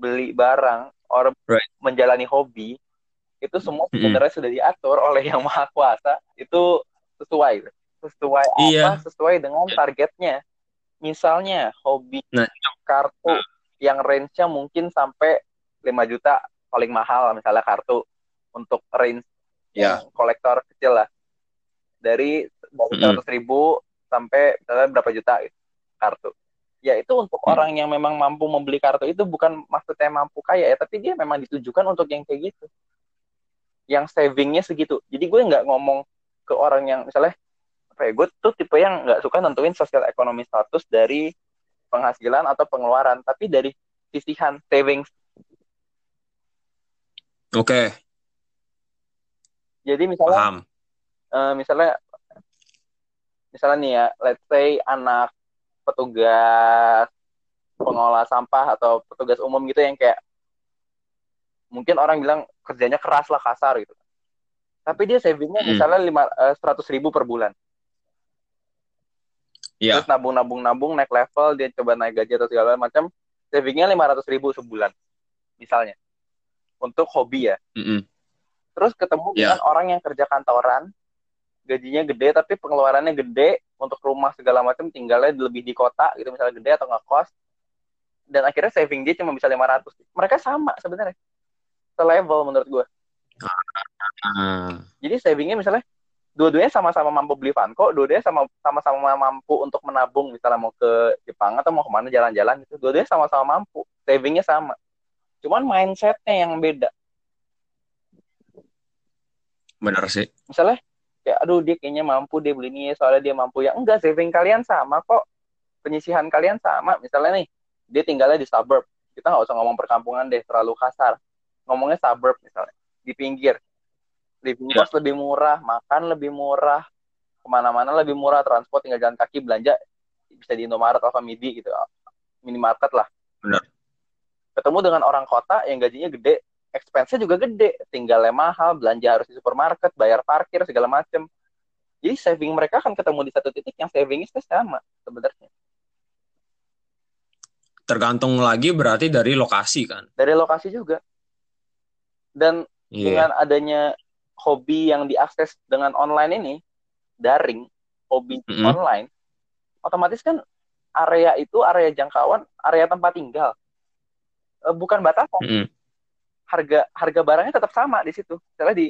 A: beli barang or
B: right.
A: menjalani hobi itu semua sebenarnya mm-hmm. sudah diatur oleh yang maha kuasa itu sesuai sesuai
B: iya.
A: apa sesuai dengan targetnya misalnya hobi
B: nah,
A: kartu nah. yang range-nya mungkin sampai 5 juta paling mahal misalnya kartu untuk range
B: yeah.
A: kolektor kecil lah dari seratus mm ribu sampai misalnya berapa juta gitu, kartu ya itu untuk hmm. orang yang memang mampu membeli kartu itu bukan maksudnya mampu kaya ya tapi dia memang ditujukan untuk yang kayak gitu yang savingnya segitu jadi gue nggak ngomong ke orang yang misalnya apa ya gue tuh tipe yang nggak suka nentuin sosial ekonomi status dari penghasilan atau pengeluaran tapi dari sisihan savings
B: oke okay.
A: jadi misalnya Paham. Uh, misalnya misalnya nih ya let's say anak petugas pengolah sampah atau petugas umum gitu yang kayak mungkin orang bilang kerjanya keras lah kasar gitu tapi dia savingnya hmm. misalnya lima eh, seratus ribu per bulan
B: yeah.
A: terus nabung nabung nabung naik level dia coba naik gaji atau segala macam savingnya lima ratus ribu sebulan misalnya untuk hobi ya
B: mm -hmm.
A: terus ketemu yeah. dengan orang yang kerja kantoran gajinya gede tapi pengeluarannya gede untuk rumah segala macam tinggalnya lebih di kota gitu misalnya gede atau nggak kos dan akhirnya saving dia cuma bisa lima ratus mereka sama sebenarnya selevel menurut gue
B: uh.
A: jadi savingnya misalnya dua-duanya sama-sama mampu beli Vanco, dua-duanya sama sama-sama mampu untuk menabung misalnya mau ke Jepang atau mau ke mana jalan-jalan gitu, dua-duanya sama-sama mampu, savingnya sama. Cuman mindsetnya yang beda.
B: Benar sih.
A: Misalnya, ya aduh dia kayaknya mampu dia beli ini soalnya dia mampu. Ya enggak saving kalian sama kok. Penyisihan kalian sama. Misalnya nih dia tinggalnya di suburb. Kita nggak usah ngomong perkampungan deh terlalu kasar. Ngomongnya suburb misalnya di pinggir. Living cost lebih murah, makan lebih murah, ke mana-mana lebih murah transport tinggal jalan kaki belanja bisa di Indomaret atau Midi gitu. Minimarket lah.
B: Benar.
A: ketemu dengan orang kota yang gajinya gede expense-nya juga gede. Tinggalnya mahal belanja harus di supermarket bayar parkir segala macem. Jadi saving mereka akan ketemu di satu titik yang savingnya sama sebenarnya.
B: Tergantung lagi berarti dari lokasi kan?
A: Dari lokasi juga. Dan
B: Iya.
A: dengan adanya hobi yang diakses dengan online ini daring hobi
B: Mm-mm.
A: online otomatis kan area itu area jangkauan area tempat tinggal. Eh, bukan batasan.
B: Mm-mm.
A: Harga harga barangnya tetap sama di situ misalnya di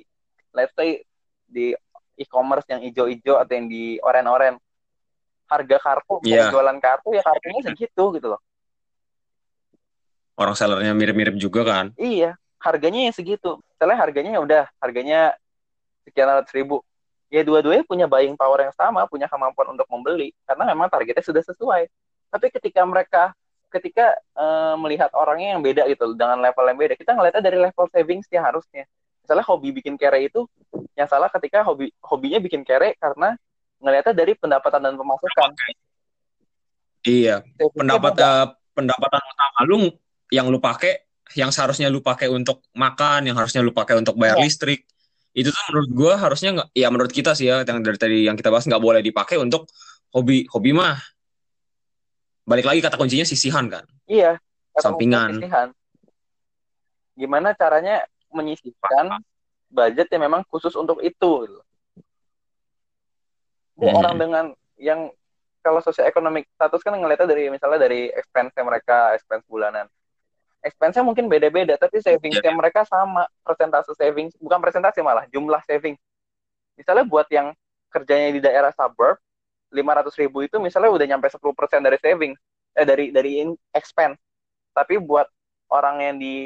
A: let's say di e-commerce yang hijau-hijau atau yang di oren-oren harga kartu kayak jualan kartu ya kartunya segitu gitu loh
B: orang sellernya mirip-mirip juga kan
A: Iya, harganya yang segitu. Misalnya harganya ya udah, harganya sekian ratus ribu. Ya dua-duanya punya buying power yang sama, punya kemampuan untuk membeli, karena memang targetnya sudah sesuai. Tapi ketika mereka, ketika eh, melihat orangnya yang beda gitu, dengan level yang beda, kita ngeliatnya dari level savings yang harusnya. Misalnya hobi bikin kere itu, yang salah ketika hobi hobinya bikin kere karena ngeliatnya dari pendapatan dan pemasukan.
B: iya
A: Savingnya
B: pendapat eh, pendapatan utama lu yang lu pakai yang seharusnya lu pakai untuk makan yang harusnya lu pakai untuk bayar
A: Iya.
B: listrik itu tuh menurut gua harusnya nggak ya menurut kita sih ya yang dari tadi yang kita bahas nggak boleh dipakai untuk hobi hobi mah balik lagi kata kuncinya sisihan kan
A: Iya.
B: Sampingan.
A: penyisihan. Gimana caranya menyisihkan budget yang memang khusus untuk itu. gitu.
B: Hmm.
A: Orang dengan yang kalau sosioekonomik status kan ngeliatnya dari misalnya dari expense mereka, expense bulanan. Expense-nya mungkin beda-beda, tapi savings-nya mereka sama. Persentase savings, bukan persentase malah, jumlah savings. Misalnya buat yang kerjanya di daerah suburb, 500 ribu itu misalnya udah nyampe 10% dari savings, eh dari dari in- expense. Tapi buat orang yang di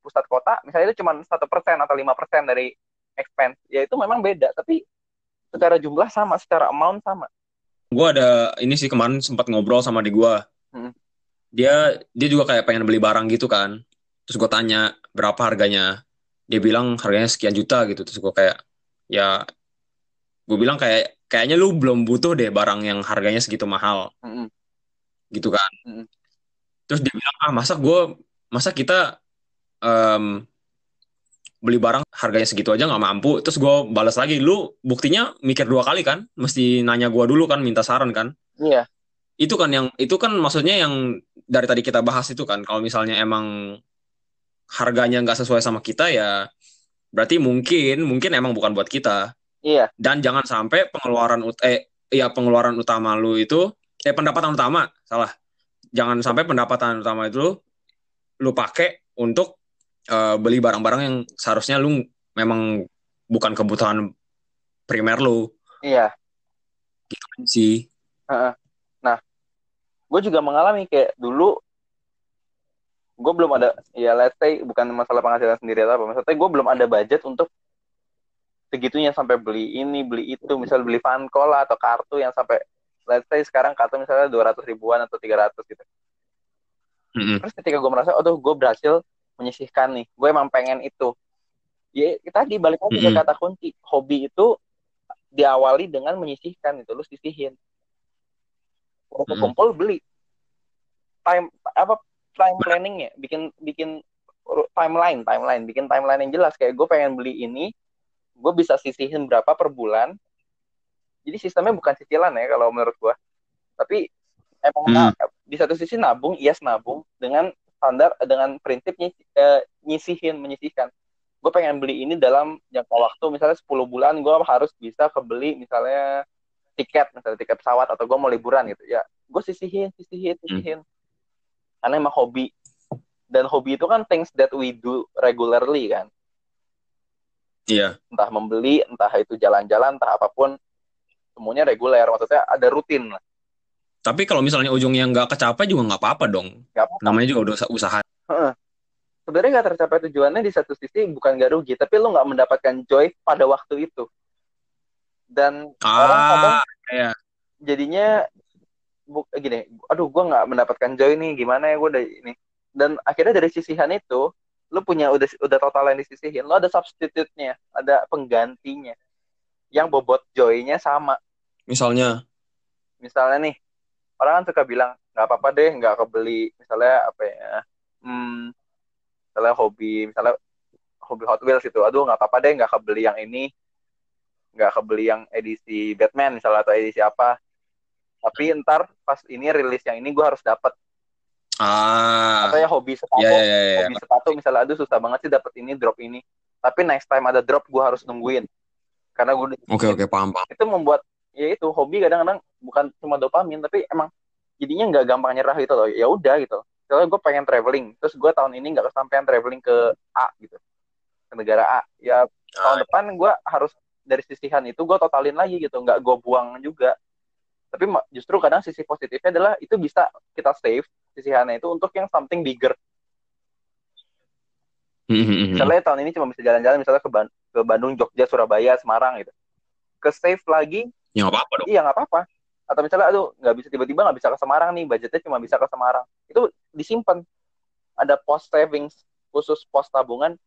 A: pusat kota, misalnya itu cuma satu persen atau lima persen dari expense, ya itu memang beda. Tapi secara jumlah sama, secara amount sama.
B: gua ada ini sih kemarin sempat ngobrol sama di gua
A: Hmm.
B: dia dia juga kayak pengen beli barang gitu kan terus gue tanya berapa harganya dia bilang harganya sekian juta gitu terus gue kayak ya gue bilang kayak kayaknya lu belum butuh deh barang yang harganya segitu mahal.
A: Mm-mm.
B: gitu kan?
A: Mm-mm.
B: terus dia bilang ah masa gue masa kita em, beli barang harganya segitu aja nggak mampu? Terus gue balas lagi lu buktinya mikir dua kali kan? Mesti nanya gue dulu kan minta saran kan?
A: Iya,
B: itu kan yang itu kan maksudnya yang dari tadi kita bahas itu kan. Kalau misalnya emang harganya nggak sesuai sama kita ya berarti mungkin mungkin emang bukan buat kita
A: iya,
B: dan jangan sampai pengeluaran ut- eh ya pengeluaran utama lu itu eh pendapatan utama salah jangan sampai pendapatan utama itu lu pakai untuk eh, beli barang-barang yang seharusnya lu memang bukan kebutuhan primer lu
A: iya.
B: sih
A: Heeh. Nah, gue juga mengalami kayak dulu gue belum ada ya let's say bukan masalah penghasilan sendiri atau apa maksudnya gue belum ada budget untuk segitunya sampai beli ini beli itu. Misal beli fanko lah atau kartu yang sampai let's say sekarang kartu misalnya 200 ribuan atau 300 gitu.
B: Mm-mm.
A: terus ketika gue merasa oh gue berhasil menyisihkan nih. Gue emang pengen itu. Ya tadi balik lagi ke
B: Mm-mm.
A: kata kunci. Hobi itu diawali dengan menyisihkan itu lu sisihin. Udah
B: Mm-mm.
A: kumpul beli. Time apa time planningnya. Bikin bikin ru- timeline timeline. Bikin timeline yang jelas. Kayak gue pengen beli ini gue bisa sisihin berapa per bulan. Jadi sistemnya bukan cicilan ya kalau menurut gue tapi emang
B: Hmm.
A: di satu sisi nabung yes nabung dengan standar dengan prinsip nyisi- eh, nyisihin menyisihkan. Gue pengen beli ini dalam jangka waktu misalnya 10 bulan gue harus bisa kebeli misalnya tiket misalnya tiket pesawat atau gue mau liburan gitu. Ya gue sisihin sisihin sisihin. Karena emang hobi. Dan hobi itu kan things that we do regularly kan
B: iya.
A: Entah membeli entah itu jalan-jalan entah apa pun semuanya reguler. Maksudnya ada rutin lah.
B: Tapi kalau misalnya ujungnya nggak kecapai juga nggak apa-apa dong.
A: nggak apa
B: Namanya juga udah usa- usaha.
A: sebenarnya nggak tercapai tujuannya di satu sisi bukan gak rugi tapi lo nggak mendapatkan joy pada waktu itu. Dan orang kadang
B: Ah, iya.
A: jadinya bu, gini aduh gue nggak mendapatkan joy nih gimana ya gue udah ini. Dan akhirnya dari sisihan itu lu punya udah udah total yang disisihin lo ada substitute-nya ada penggantinya yang bobot joy-nya sama.
B: Misalnya,
A: Misalnya nih, orang kan suka bilang nggak apa-apa deh, nggak kebeli. Misalnya apa ya? Hmm, misalnya hobi, misalnya hobi Hot Wheels itu, aduh nggak apa-apa deh, nggak kebeli yang ini, nggak kebeli yang edisi Batman misalnya atau edisi apa. Tapi ntar pas ini rilis yang ini gue harus dapat.
B: Ah,
A: Atau ya hobi sepatu,
B: ya, ya, ya, ya.
A: hobi sepatu misalnya, aduh susah banget sih dapat ini drop ini. Tapi next time ada drop gue harus nungguin. Karena gue
B: Oke, oke, paham, paham.
A: itu membuat ya itu hobi kadang-kadang bukan cuma dopamin tapi emang jadinya nggak gampang nyerah gitu loh. Ya udah gitu. Soalnya gue pengen traveling terus gue tahun ini nggak kesampaian traveling ke A gitu. Ke negara A. Ya tahun depan gue harus dari sisihan itu gue totalin lagi gitu. Nggak gue buang juga. Tapi justru kadang sisi positifnya adalah itu bisa kita save sisihannya itu untuk yang something bigger.
B: Hmm, hmm, hmm.
A: misalnya tahun ini cuma bisa jalan-jalan misalnya ke, Ban- ke Bandung Jogja Surabaya Semarang gitu. Ke save lagi
B: Ya nggak apa-apa dong.
A: iya nggak apa-apa. Atau misalnya aduh nggak bisa tiba-tiba nggak bisa ke Semarang nih budgetnya cuma bisa ke Semarang. Itu disimpan. Ada post savings khusus pos tabungan.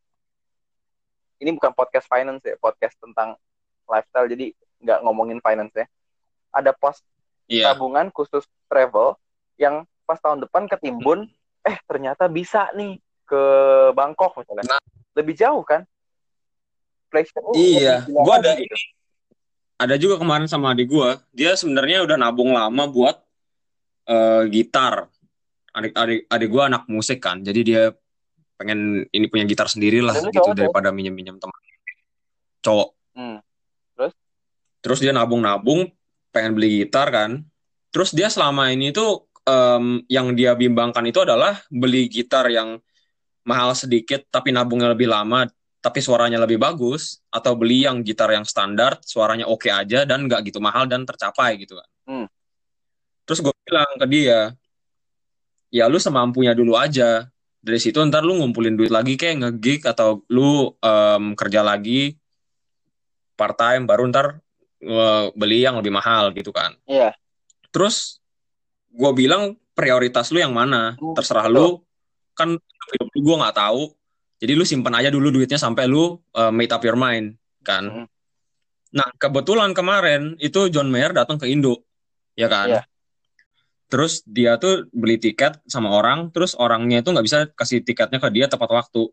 A: Ini bukan podcast finance ya podcast tentang lifestyle jadi nggak ngomongin finance ya. Ada pos
B: Iya.
A: tabungan khusus travel yang pas tahun depan ketimbun eh ternyata bisa nih ke Bangkok misalnya
B: Nah.
A: lebih jauh kan Pleasure, oh,
B: Iya, gua ada
A: gitu.
B: ada juga kemarin sama adik gua. Dia sebenarnya udah nabung lama buat eh, gitar. Adik-adik adik gua anak musik kan. Jadi dia pengen ini punya gitar sendiri lah gitu
A: cowok,
B: daripada minjem-minjem teman. Cowok.
A: Hmm.
B: Terus dia nabung-nabung pengen beli gitar kan. Terus dia selama ini tuh em, yang dia bimbangkan itu adalah beli gitar yang mahal sedikit tapi nabungnya lebih lama tapi suaranya lebih bagus atau beli yang gitar yang standar suaranya oke aja dan nggak gitu mahal dan tercapai gitu kan.
A: Hmm.
B: Terus gue bilang ke dia, ya lu semampunya dulu aja. Dari situ ntar lu ngumpulin duit lagi kayak nge-gig atau lu em, kerja lagi part time baru ntar eh, beli yang lebih mahal gitu kan.
A: Iya.
B: Terus gue bilang prioritas lu yang mana?
A: Hmm,
B: Terserah
A: betul.
B: lu. Kan hidup lu gue nggak tahu. Jadi lu simpan aja dulu duitnya sampai lu uh, made up your mind kan.
A: Hmm.
B: Nah kebetulan kemarin itu John Mayer datang ke Indo, ya kan?
A: Iya.
B: Terus dia tuh beli tiket sama orang, terus orangnya itu nggak bisa kasih tiketnya ke dia tepat waktu.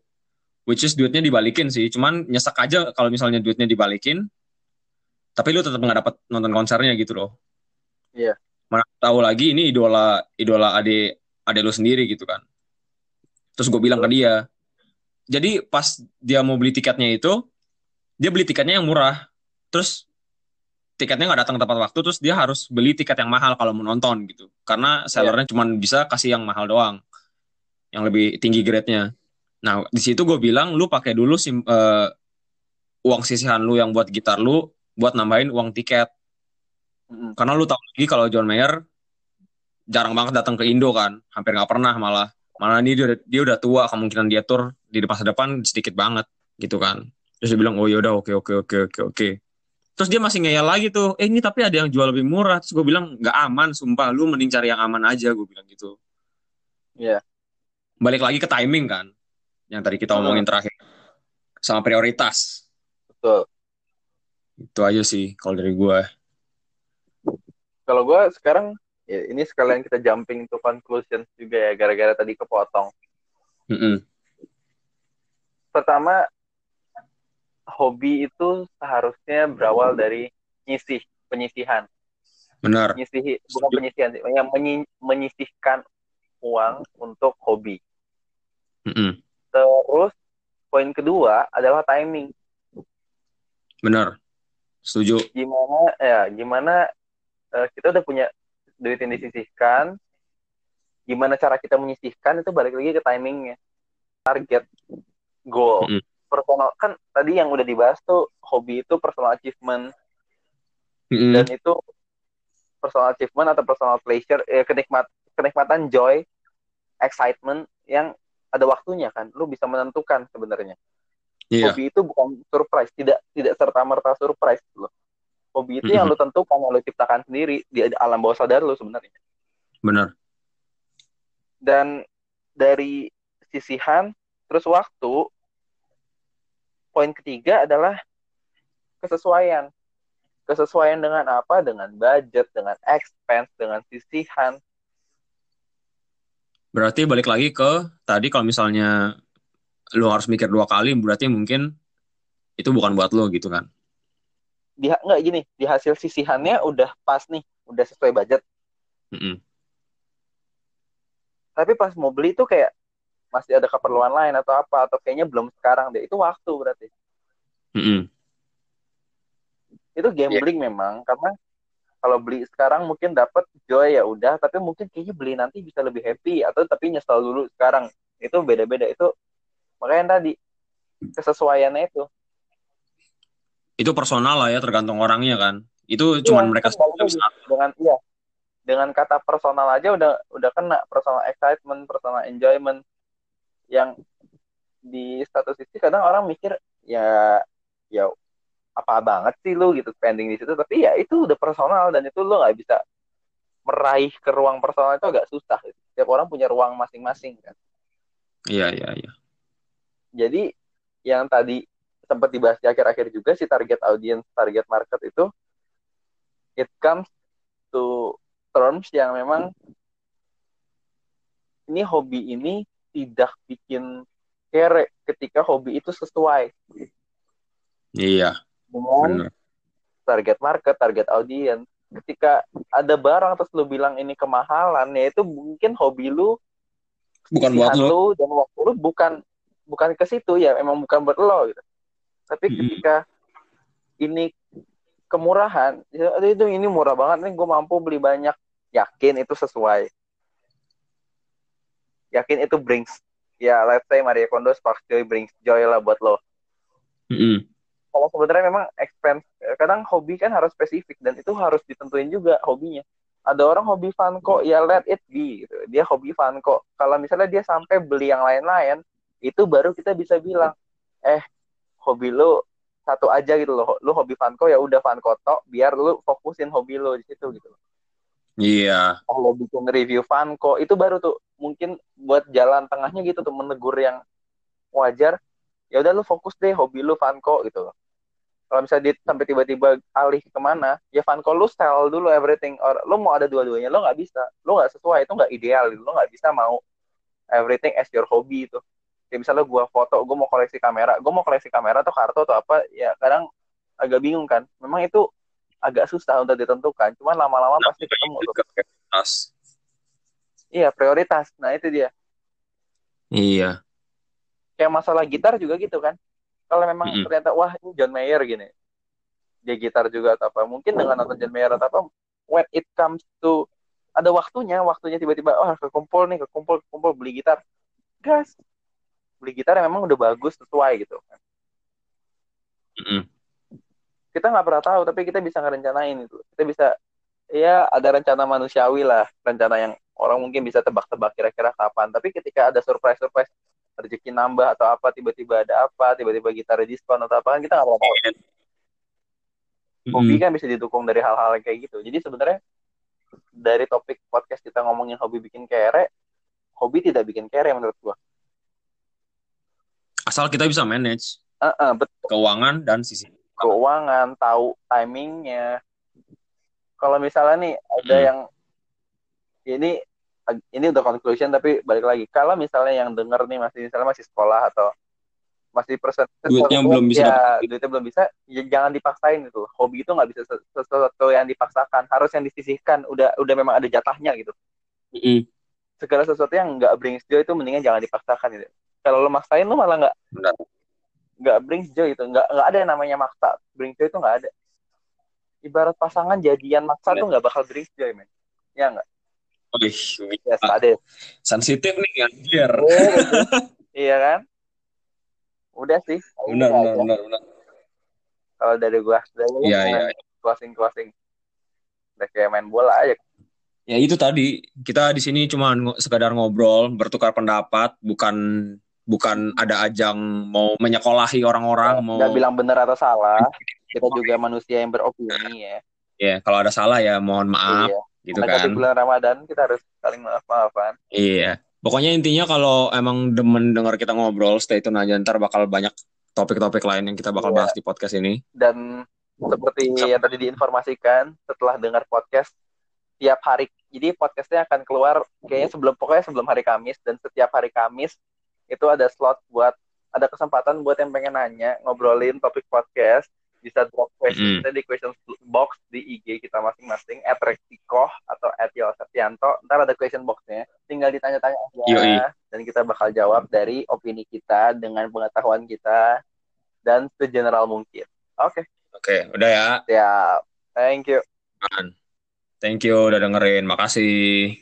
B: Which is duitnya dibalikin sih. Cuman nyesek aja kalau misalnya duitnya dibalikin, tapi lu tetap nggak dapat nonton konsernya gitu loh.
A: Iya.
B: Mana tahu lagi ini idola idola ade ade lu sendiri gitu kan. Terus gue bilang ke dia, jadi pas dia mau beli tiketnya itu, dia beli tiketnya yang murah. Terus tiketnya nggak datang tepat waktu, terus dia harus beli tiket yang mahal kalau mau nonton gitu. Karena sellernya cuma bisa kasih yang mahal doang, yang lebih tinggi grade-nya. Nah di situ gue bilang, lu pakai dulu sim, eh, uang sisihan lu yang buat gitar lu, buat nambahin uang tiket.
A: Mm-mm.
B: Karena lu tahu lagi kalau John Mayer jarang banget datang ke Indo kan, hampir nggak pernah malah. Malah ini dia, dia udah tua, kemungkinan dia tur di masa depan sedikit banget gitu kan. Terus dia bilang, oh yaudah oke oke oke oke oke. Terus dia masih ngeyel lagi tuh, eh ini tapi ada yang jual lebih murah. Terus gue bilang, nggak aman, sumpah. Lu mending cari yang aman aja, gue bilang gitu.
A: Iya.
B: Balik lagi ke timing kan, yang tadi kita
A: Hmm.
B: omongin terakhir. Sama prioritas.
A: Betul.
B: Itu aja sih kalau dari gue.
A: Kalau gue sekarang ya ini sekalian kita jumping to conclusions juga ya gara-gara tadi kepotong.
B: Mm-mm.
A: Pertama hobi itu seharusnya berawal dari nyisih, penyisihan.
B: Benar.
A: Nyisih bukan penyisihan sih, yang menyi- menyisihkan uang untuk hobi.
B: Mm-mm.
A: Terus poin kedua adalah timing.
B: Benar. Setuju.
A: Gimana ya, gimana eh, kita udah punya duit yang disisihkan, gimana cara kita menyisihkan itu balik lagi ke timingnya. Target, goal,
B: Mm-mm.
A: personal kan tadi yang udah dibahas tuh hobi itu personal achievement
B: Mm-mm.
A: dan itu personal achievement atau personal pleasure eh, kenikmat kenikmatan joy excitement yang ada waktunya kan lu bisa menentukan sebenarnya
B: Iya.
A: hobi itu bukan surprise tidak tidak serta merta surprise loh hobi itu yang lu tentukan yang lu ciptakan sendiri di alam bawah sadar lu sebenarnya.
B: Benar.
A: dan dari sisihan terus waktu poin ketiga adalah kesesuaian. Kesesuaian dengan apa? Dengan budget dengan expense dengan sisihan.
B: Berarti balik lagi ke tadi kalau misalnya lu harus mikir dua kali, berarti mungkin itu bukan buat lo gitu kan?
A: Di nggak gini di hasil sisihannya udah pas nih udah sesuai budget.
B: Mm-mm.
A: tapi pas mau beli tuh kayak masih ada keperluan lain atau apa atau kayaknya belum sekarang deh. Itu waktu berarti.
B: Mm-mm.
A: itu gambling memang karena kalau beli sekarang mungkin dapat joy ya udah tapi mungkin kayaknya beli nanti bisa lebih happy atau tapi nyesel dulu sekarang. Itu beda-beda itu makanya tadi kesesuaiannya itu
B: Itu personal lah ya, tergantung orangnya kan. Itu cuman
A: Iya,
B: mereka
A: dengan iya dengan kata personal aja udah udah kena personal excitement personal enjoyment yang di status itu kadang orang mikir ya ya apa banget sih lu gitu spending di situ tapi ya itu udah personal dan itu lu nggak bisa meraih ke ruang personal itu agak susah gitu. Setiap orang punya ruang masing-masing kan.
B: Iya, iya, iya.
A: Jadi yang tadi sempat dibahas di akhir-akhir juga si target audience, target market itu it comes to terms yang memang ini hobi ini tidak bikin kere ketika hobi itu sesuai
B: Iya,
A: dengan
B: bener.
A: target market, target audience. Ketika ada barang terus lu bilang ini kemahalan, ya itu mungkin hobi lu,
B: Bukan buat
A: lu dan waktu lu bukan bukan ke situ ya, emang bukan buat lo gitu. Tapi ketika ini kemurahan, ya, itu ini murah banget nih, gue mampu beli banyak, yakin itu sesuai. Yakin itu brings, ya let's say Maria Kondo Sparks Joy brings joy lah buat lo.
B: Mm-mm.
A: kalau sebenarnya memang expense kadang hobi kan harus spesifik dan itu harus ditentuin juga hobinya ada orang hobi Funko ya let it be gitu. dia hobi Funko kalau misalnya dia sampai beli yang lain-lain itu baru kita bisa bilang eh hobi lu satu aja gitu loh. Lu hobi Funko ya udah Funko tok biar lu fokusin hobi lu di situ gitu.
B: Iya,
A: kalau bikin review Funko itu baru tuh mungkin buat jalan tengahnya gitu tuh menegur yang wajar. Ya udah lu fokus deh hobi lu Funko gitu loh. Kalau misalnya dia sampai tiba-tiba alih ke mana ya Funko lu sell dulu everything or lu mau ada dua-duanya lu nggak bisa. Lu nggak sesuai itu nggak ideal lu nggak bisa mau everything as your hobby itu kayak misalnya gua foto gua mau koleksi kamera gua mau koleksi kamera atau kartu atau apa ya kadang agak bingung kan. Memang itu agak susah untuk ditentukan cuman lama-lama pasti ketemu tuh.
B: prioritas.
A: iya prioritas. Nah itu dia.
B: Iya,
A: kayak masalah gitar juga gitu kan. Kalau memang
B: Mm-mm.
A: ternyata wah ini John Mayer gini. Dia gitar juga atau apa. Mungkin dengan nonton John Mayer atau apa when it comes to ada waktunya waktunya tiba-tiba wah kekumpul nih kekumpul kekumpul beli gitar. Gas beli gitar yang memang udah bagus sesuai gitu
B: Mm-mm.
A: kita nggak pernah tahu tapi kita bisa ngerencanain itu. Kita bisa ya ada rencana manusiawi lah. Rencana yang orang mungkin bisa tebak-tebak kira-kira kapan. Tapi ketika ada surprise surprise rezeki nambah atau apa tiba-tiba ada apa tiba-tiba gitar diskon atau apa kan kita nggak pernah tahu. Hobi
B: Mm-mm.
A: kan bisa didukung dari hal-hal kayak gitu. Jadi sebenarnya dari topik podcast kita ngomongin hobi bikin kere hobi tidak bikin kere menurut gua
B: Asal kita bisa manage
A: Heeh, betul
B: keuangan dan sisi.
A: keuangan tahu timingnya kalau misalnya nih ada
B: Hmm.
A: yang ini ini udah conclusion tapi balik lagi kalau misalnya yang denger nih masih misalnya masih sekolah atau masih persen
B: Duitnya belum bisa
A: ya
B: dapat.
A: duitnya belum bisa ya jangan dipaksain gitu hobi itu nggak bisa ses- sesuatu yang dipaksakan harus yang disisihkan udah udah memang ada jatahnya gitu
B: Mm-mm.
A: segala sesuatu yang nggak brings joy itu mendingan jangan dipaksakan gitu kalau lo maksain lo malah nggak nggak brings joy itu. Nggak nggak ada yang namanya maksa. Brings joy itu nggak ada. Ibarat pasangan jadian maksa tuh nggak bakal brings joy men. Ya nggak?
B: Wih,
A: ya ada
B: sensitif nih anjir.
A: iya kan? Udah sih.
B: Benar, benar, benar, benar.
A: kalau dari gua dari
B: Iya,
A: jangan
B: iya.
A: closing closing udah kayak main bola aja.
B: Ya itu tadi. Kita di sini cuma sekadar ngobrol, bertukar pendapat, bukan bukan ada ajang mau menyekolahi orang-orang, mau
A: nggak bilang benar atau salah kita juga manusia yang beropini ya
B: ya kalau ada salah ya mohon maaf
A: iya.
B: gitu
A: Mendekati
B: kan.
A: bulan Ramadan kita harus saling maaf maafan
B: Iya. Pokoknya intinya kalau emang demen denger kita ngobrol, stay tune aja ntar bakal banyak topik-topik lain yang kita bakal
A: Iya.
B: bahas di podcast ini.
A: dan seperti yang tadi diinformasikan setelah dengar podcast tiap hari jadi podcastnya akan keluar kayaknya sebelum pokoknya sebelum hari Kamis dan setiap hari Kamis itu ada slot buat ada kesempatan buat yang pengen nanya ngobrolin topik podcast bisa drop question
B: Mm.
A: di question box di IG kita masing-masing at Rektikoh atau at Yosetianto ntar ada question boxnya tinggal ditanya-tanya aja
B: Yoi.
A: dan kita bakal jawab dari opini kita dengan pengetahuan kita dan segeneral mungkin oke
B: Oke, udah ya.
A: siap thank you.
B: Thank you udah dengerin. Makasih.